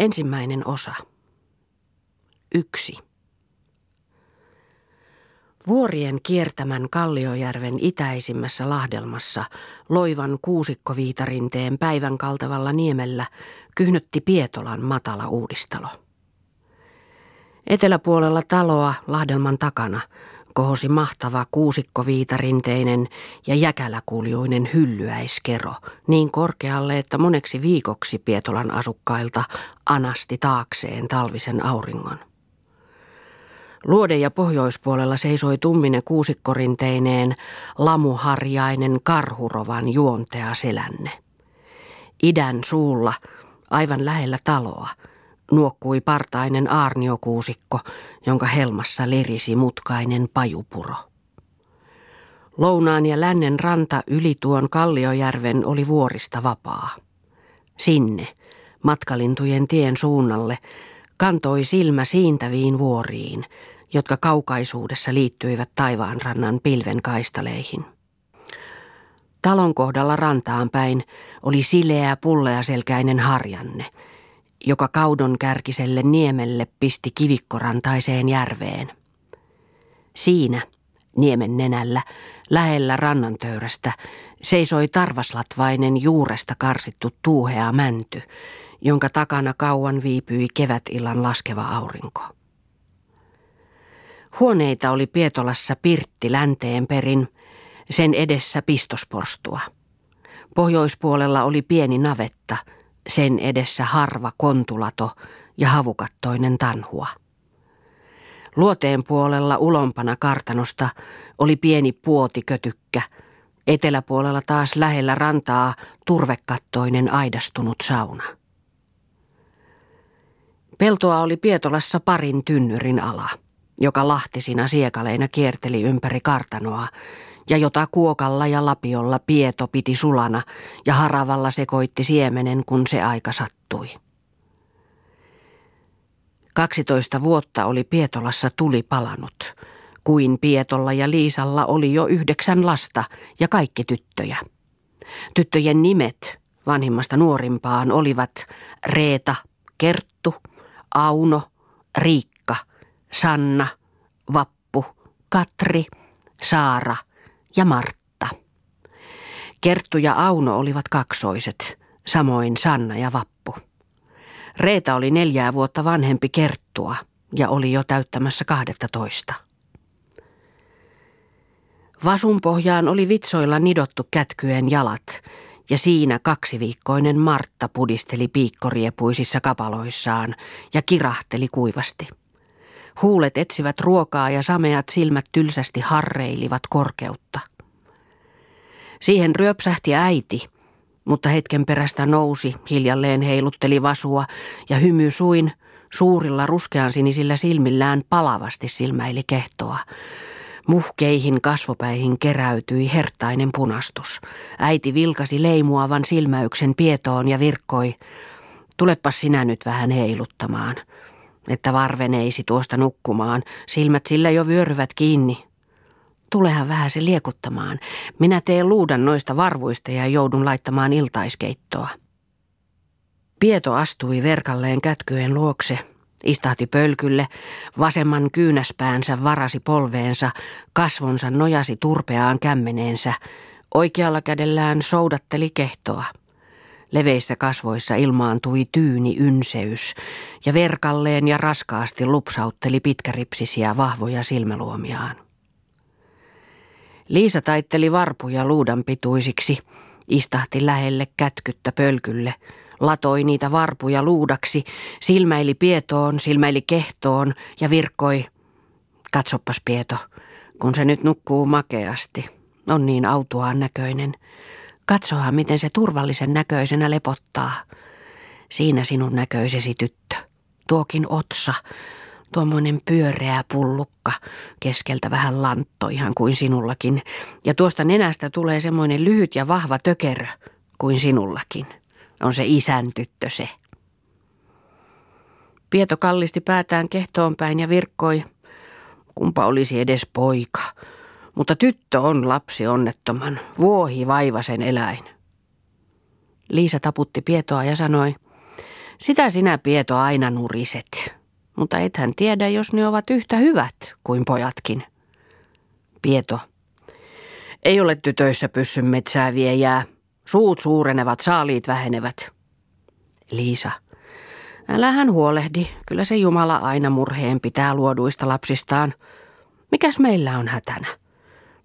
Ensimmäinen osa. Yksi. Vuorien kiertämän Kalliojärven itäisimmässä lahdelmassa loivan kuusikkoviitarinteen päivän kaltavalla niemellä kyhnötti Pietolan matala uudistalo. Eteläpuolella taloa lahdelman takana kohosi mahtava kuusikkoviitarinteinen ja jäkäläkuljuinen hyllyäiskero niin korkealle, että moneksi viikoksi Pietolan asukkailta anasti taakseen talvisen auringon. Luode ja pohjoispuolella seisoi tummine kuusikkorinteineen lamuharjainen karhurovan juontea selänne. Idän suulla, aivan lähellä taloa, nuokkui partainen aarniokuusikko, jonka helmassa lirisi mutkainen pajupuro. Lounaan ja lännen ranta yli tuon Kalliojärven oli vuorista vapaa. Sinne, matkalintujen tien suunnalle, kantoi silmä siintäviin vuoriin, jotka kaukaisuudessa liittyivät taivaanrannan pilven kaistaleihin. Talon kohdalla rantaan päin oli sileä pulleaselkäinen harjanne – joka kaudon kärkiselle niemelle pisti kivikkorantaiseen järveen. Siinä, niemen nenällä, lähellä rannantöyrästä, seisoi tarvaslatvainen juuresta karsittu tuuhea mänty, jonka takana kauan viipyi kevätillan laskeva aurinko. Huoneita oli Pietolassa pirtti länteen perin, sen edessä pistosporstua. Pohjoispuolella oli pieni navetta – sen edessä harva kontulato ja havukattoinen tanhua. Luoteen puolella ulompana kartanosta oli pieni puotikötykkä, eteläpuolella taas lähellä rantaa turvekattoinen aidastunut sauna. Peltoa oli Pietolassa parin tynnyrin ala, joka lahtisina siekaleina kierteli ympäri kartanoa ja jota kuokalla ja lapiolla Pieto piti sulana ja haravalla sekoitti siemenen, kun se aika sattui. Kaksitoista vuotta oli Pietolassa tuli palanut, kuin Pietolla ja Liisalla oli jo yhdeksän lasta ja kaikki tyttöjä. Tyttöjen nimet vanhimmasta nuorimpaan olivat Reeta, Kerttu, Auno, Riikka, Sanna, Vappu, Katri, Saara – ja Martta. Kerttu ja Auno olivat kaksoiset, samoin Sanna ja Vappu. Reeta oli neljää vuotta vanhempi Kerttua ja oli jo täyttämässä toista. Vasun pohjaan oli vitsoilla nidottu kätkyen jalat, ja siinä kaksiviikkoinen Martta pudisteli piikkoriepuisissa kapaloissaan ja kirahteli kuivasti. Huulet etsivät ruokaa ja sameat silmät tylsästi harreilivat korkeutta. Siihen ryöpsähti äiti, mutta hetken perästä nousi, hiljalleen heilutteli vasua ja hymy suin suurilla ruskean sinisillä silmillään palavasti silmäili kehtoa. Muhkeihin kasvopäihin keräytyi hertainen punastus. Äiti vilkasi leimuavan silmäyksen pietoon ja virkkoi. Tulepas sinä nyt vähän heiluttamaan että varveneisi tuosta nukkumaan. Silmät sillä jo vyöryvät kiinni. Tulehan vähän se liekuttamaan. Minä teen luudan noista varvuista ja joudun laittamaan iltaiskeittoa. Pieto astui verkalleen kätkyen luokse, istahti pölkylle, vasemman kyynäspäänsä varasi polveensa, kasvonsa nojasi turpeaan kämmeneensä, oikealla kädellään soudatteli kehtoa. Leveissä kasvoissa ilmaantui tyyni ynseys ja verkalleen ja raskaasti lupsautteli pitkäripsisiä vahvoja silmäluomiaan. Liisa taitteli varpuja luudan pituisiksi, istahti lähelle kätkyttä pölkylle, latoi niitä varpuja luudaksi, silmäili pietoon, silmäili kehtoon ja virkkoi. Katsoppas Pieto, kun se nyt nukkuu makeasti, on niin autuaan näköinen – Katsohan, miten se turvallisen näköisenä lepottaa. Siinä sinun näköisesi tyttö. Tuokin otsa, tuommoinen pyöreä pullukka, keskeltä vähän lantto ihan kuin sinullakin. Ja tuosta nenästä tulee semmoinen lyhyt ja vahva tökerö kuin sinullakin. On se isän tyttö se. Pieto kallisti päätään kehtoon päin ja virkkoi. Kumpa olisi edes poika. Mutta tyttö on lapsi onnettoman, vuohi vaivasen eläin. Liisa taputti Pietoa ja sanoi, Sitä sinä Pieto aina nuriset, mutta ethän tiedä, jos ne ovat yhtä hyvät kuin pojatkin. Pieto. Ei ole tytöissä pyssyn metsää viejää. Suut suurenevat, saaliit vähenevät. Liisa. Älähän huolehdi, kyllä se Jumala aina murheen pitää luoduista lapsistaan. Mikäs meillä on hätänä?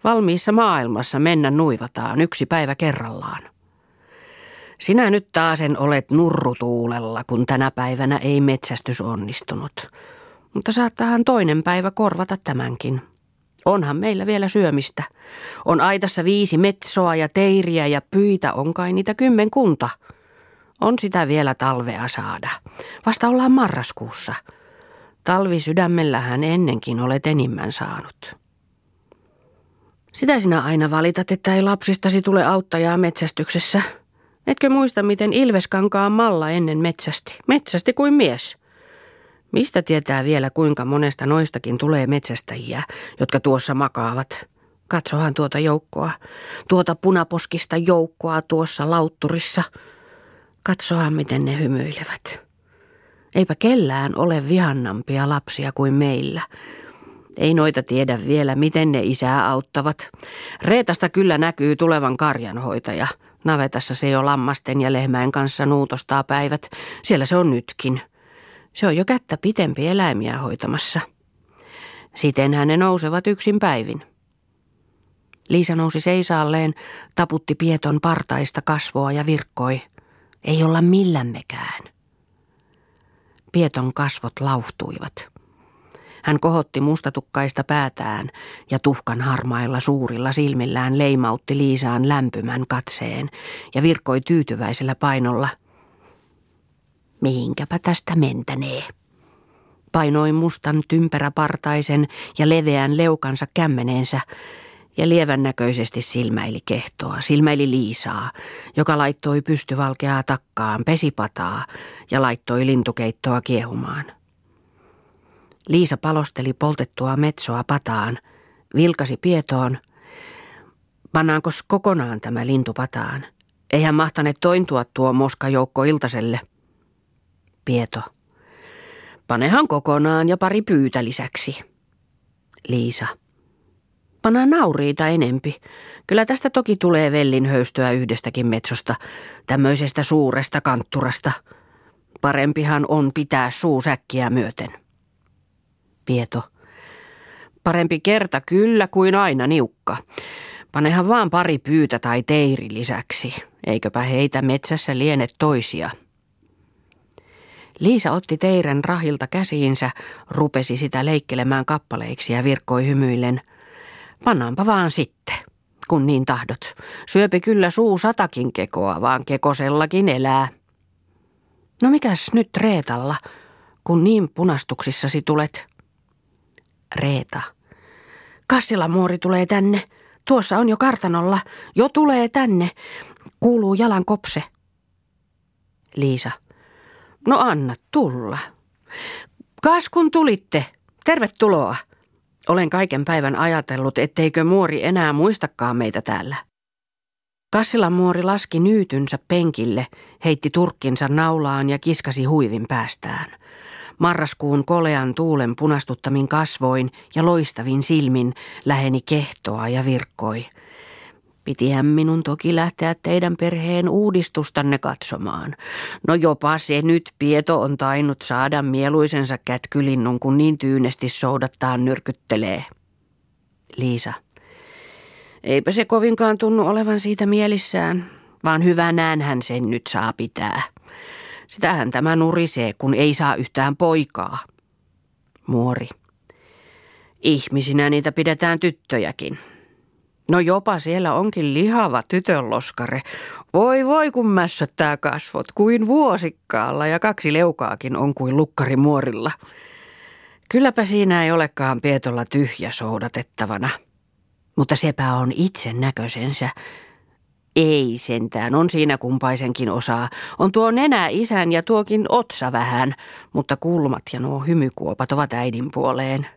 Valmiissa maailmassa mennä nuivataan yksi päivä kerrallaan. Sinä nyt taasen olet nurrutuulella, kun tänä päivänä ei metsästys onnistunut. Mutta saattahan toinen päivä korvata tämänkin. Onhan meillä vielä syömistä. On aitassa viisi metsoa ja teiriä ja pyitä on kai niitä kymmenkunta. On sitä vielä talvea saada. Vasta ollaan marraskuussa. Talvi sydämellähän ennenkin olet enimmän saanut. Sitä sinä aina valitat, että ei lapsistasi tule auttajaa metsästyksessä. Etkö muista, miten Ilveskankaan malla ennen metsästi? Metsästi kuin mies. Mistä tietää vielä, kuinka monesta noistakin tulee metsästäjiä, jotka tuossa makaavat? Katsohan tuota joukkoa, tuota punaposkista joukkoa tuossa lautturissa. Katsohan, miten ne hymyilevät. Eipä kellään ole vihannampia lapsia kuin meillä. Ei noita tiedä vielä, miten ne isää auttavat. Reetasta kyllä näkyy tulevan karjanhoitaja. Navetassa se jo lammasten ja lehmäen kanssa nuutostaa päivät. Siellä se on nytkin. Se on jo kättä pitempi eläimiä hoitamassa. Siten hänen nousevat yksin päivin. Liisa nousi seisaalleen, taputti Pieton partaista kasvoa ja virkkoi. Ei olla millämmekään. Pieton kasvot lauhtuivat. Hän kohotti mustatukkaista päätään ja tuhkan harmailla suurilla silmillään leimautti Liisaan lämpymän katseen ja virkkoi tyytyväisellä painolla. Mihinkäpä tästä mentänee? Painoi mustan tympäräpartaisen ja leveän leukansa kämmeneensä ja lievän näköisesti silmäili kehtoa, silmäili Liisaa, joka laittoi pystyvalkeaa takkaan, pesipataa ja laittoi lintukeittoa kiehumaan. Liisa palosteli poltettua metsoa pataan, vilkasi pietoon. Pannaanko kokonaan tämä lintu pataan? Eihän mahtane tointua tuo moskajoukko iltaselle. Pieto. Panehan kokonaan ja pari pyytä lisäksi. Liisa. Pana nauriita enempi. Kyllä tästä toki tulee vellin höystöä yhdestäkin metsosta, tämmöisestä suuresta kantturasta. Parempihan on pitää suusäkkiä myöten. Pieto. Parempi kerta kyllä kuin aina niukka. Panehan vaan pari pyytä tai teiri lisäksi. Eiköpä heitä metsässä lienet toisia. Liisa otti teirän rahilta käsiinsä, rupesi sitä leikkelemään kappaleiksi ja virkkoi hymyillen. Pannaanpa vaan sitten, kun niin tahdot. Syöpi kyllä suu satakin kekoa, vaan kekosellakin elää. No mikäs nyt Reetalla, kun niin punastuksissasi tulet? Reeta. Kassila muori tulee tänne. Tuossa on jo kartanolla. Jo tulee tänne. Kuuluu jalan kopse. Liisa. No anna tulla. Kas kun tulitte. Tervetuloa. Olen kaiken päivän ajatellut, etteikö muori enää muistakaan meitä täällä. Kassilan muori laski nyytynsä penkille, heitti turkkinsa naulaan ja kiskasi huivin päästään. Marraskuun kolean tuulen punastuttamin kasvoin ja loistavin silmin läheni kehtoa ja virkkoi. Pitihän minun toki lähteä teidän perheen uudistustanne katsomaan. No jopa se nyt Pieto on tainnut saada mieluisensa kätkylinnun, kun niin tyynesti soudattaa nyrkyttelee. Liisa. Eipä se kovinkaan tunnu olevan siitä mielissään, vaan hyvä hän sen nyt saa pitää. Sitähän tämä nurisee, kun ei saa yhtään poikaa. Muori. Ihmisinä niitä pidetään tyttöjäkin. No jopa siellä onkin lihava tytönloskare. Voi voi kun mässöttää kasvot kuin vuosikkaalla ja kaksi leukaakin on kuin lukkarimuorilla. Kylläpä siinä ei olekaan Pietolla tyhjä soudatettavana. Mutta sepä on itse näköisensä ei sentään, on siinä kumpaisenkin osaa. On tuo nenä isän ja tuokin otsa vähän, mutta kulmat ja nuo hymykuopat ovat äidin puoleen.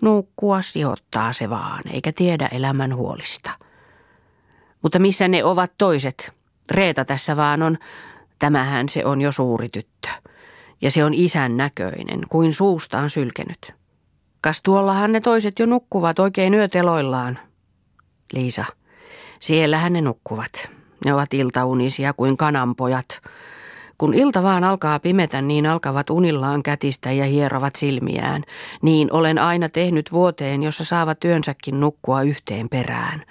Nukkua sijoittaa se vaan, eikä tiedä elämän huolista. Mutta missä ne ovat toiset? Reeta tässä vaan on. Tämähän se on jo suuri tyttö. Ja se on isän näköinen, kuin suustaan sylkenyt. Kas tuollahan ne toiset jo nukkuvat oikein yöteloillaan. Liisa, siellähän ne nukkuvat. Ne ovat iltaunisia kuin kananpojat. Kun ilta vaan alkaa pimetä, niin alkavat unillaan kätistä ja hierovat silmiään. Niin olen aina tehnyt vuoteen, jossa saavat työnsäkin nukkua yhteen perään.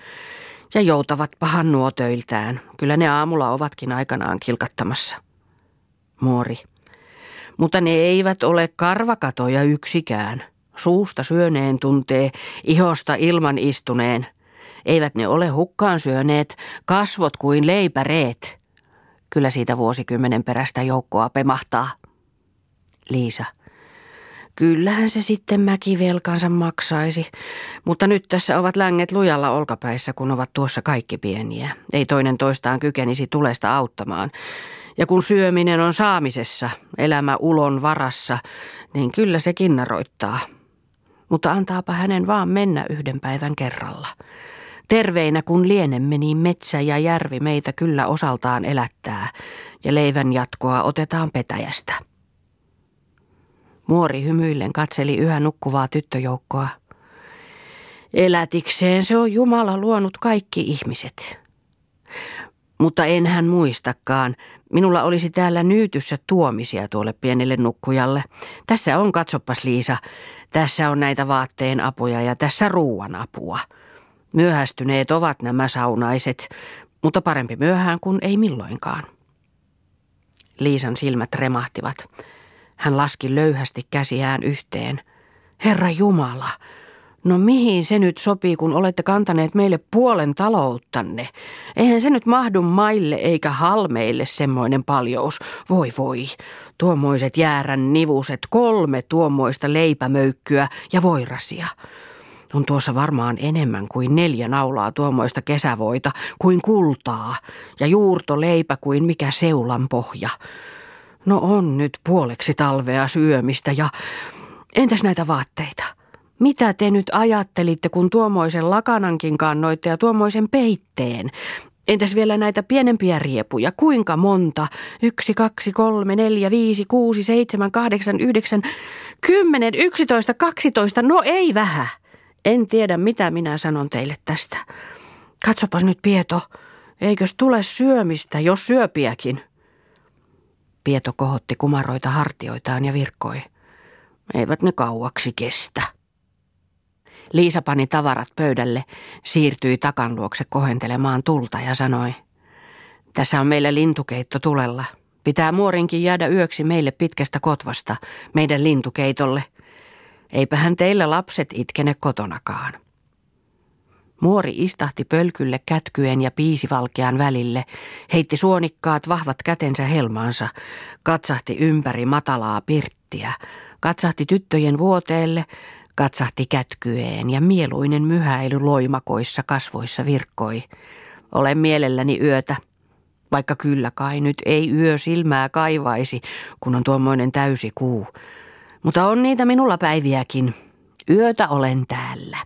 Ja joutavat pahan nuo töiltään. Kyllä ne aamulla ovatkin aikanaan kilkattamassa. Muori. Mutta ne eivät ole karvakatoja yksikään. Suusta syöneen tuntee, ihosta ilman istuneen. Eivät ne ole hukkaan syöneet, kasvot kuin leipäreet. Kyllä siitä vuosikymmenen perästä joukkoa pemahtaa. Liisa. Kyllähän se sitten mäkivelkansa maksaisi, mutta nyt tässä ovat länget lujalla olkapäissä, kun ovat tuossa kaikki pieniä. Ei toinen toistaan kykenisi tulesta auttamaan. Ja kun syöminen on saamisessa, elämä ulon varassa, niin kyllä se kinnaroittaa. Mutta antaapa hänen vaan mennä yhden päivän kerralla. Terveinä kun lienemme, niin metsä ja järvi meitä kyllä osaltaan elättää, ja leivän jatkoa otetaan petäjästä. Muori hymyillen katseli yhä nukkuvaa tyttöjoukkoa. Elätikseen se on Jumala luonut kaikki ihmiset. Mutta en hän muistakaan. Minulla olisi täällä nyytyssä tuomisia tuolle pienelle nukkujalle. Tässä on, katsopas Liisa, tässä on näitä vaatteen apuja ja tässä ruuan apua. Myöhästyneet ovat nämä saunaiset, mutta parempi myöhään kuin ei milloinkaan. Liisan silmät remahtivat. Hän laski löyhästi käsiään yhteen. Herra Jumala, no mihin se nyt sopii, kun olette kantaneet meille puolen talouttanne? Eihän se nyt mahdu maille eikä halmeille semmoinen paljous. Voi voi, tuommoiset jäärän nivuset, kolme tuommoista leipämöykkyä ja voirasia. On tuossa varmaan enemmän kuin neljä naulaa tuommoista kesävoita, kuin kultaa, ja juurto leipä kuin mikä seulan pohja. No on nyt puoleksi talvea syömistä ja entäs näitä vaatteita? Mitä te nyt ajattelitte, kun tuommoisen lakanankin kannoitte ja tuommoisen peitteen? Entäs vielä näitä pienempiä riepuja? Kuinka monta? Yksi, kaksi, kolme, neljä, viisi, kuusi, seitsemän, kahdeksan, yhdeksän, kymmenen, yksitoista, kaksitoista. No ei vähän. En tiedä, mitä minä sanon teille tästä. Katsopas nyt, Pieto. Eikös tule syömistä, jos syöpiäkin? Pieto kohotti kumaroita hartioitaan ja virkkoi. Eivät ne kauaksi kestä. Liisa pani tavarat pöydälle, siirtyi takan luokse kohentelemaan tulta ja sanoi. Tässä on meillä lintukeitto tulella. Pitää muorinkin jäädä yöksi meille pitkästä kotvasta, meidän lintukeitolle. Eipähän teillä lapset itkene kotonakaan. Muori istahti pölkylle kätkyen ja piisivalkean välille, heitti suonikkaat vahvat kätensä helmaansa, katsahti ympäri matalaa pirttiä, katsahti tyttöjen vuoteelle, katsahti kätkyeen ja mieluinen myhäily loimakoissa kasvoissa virkkoi. Olen mielelläni yötä, vaikka kyllä kai nyt ei yö silmää kaivaisi, kun on tuommoinen täysi kuu. Mutta on niitä minulla päiviäkin. Yötä olen täällä.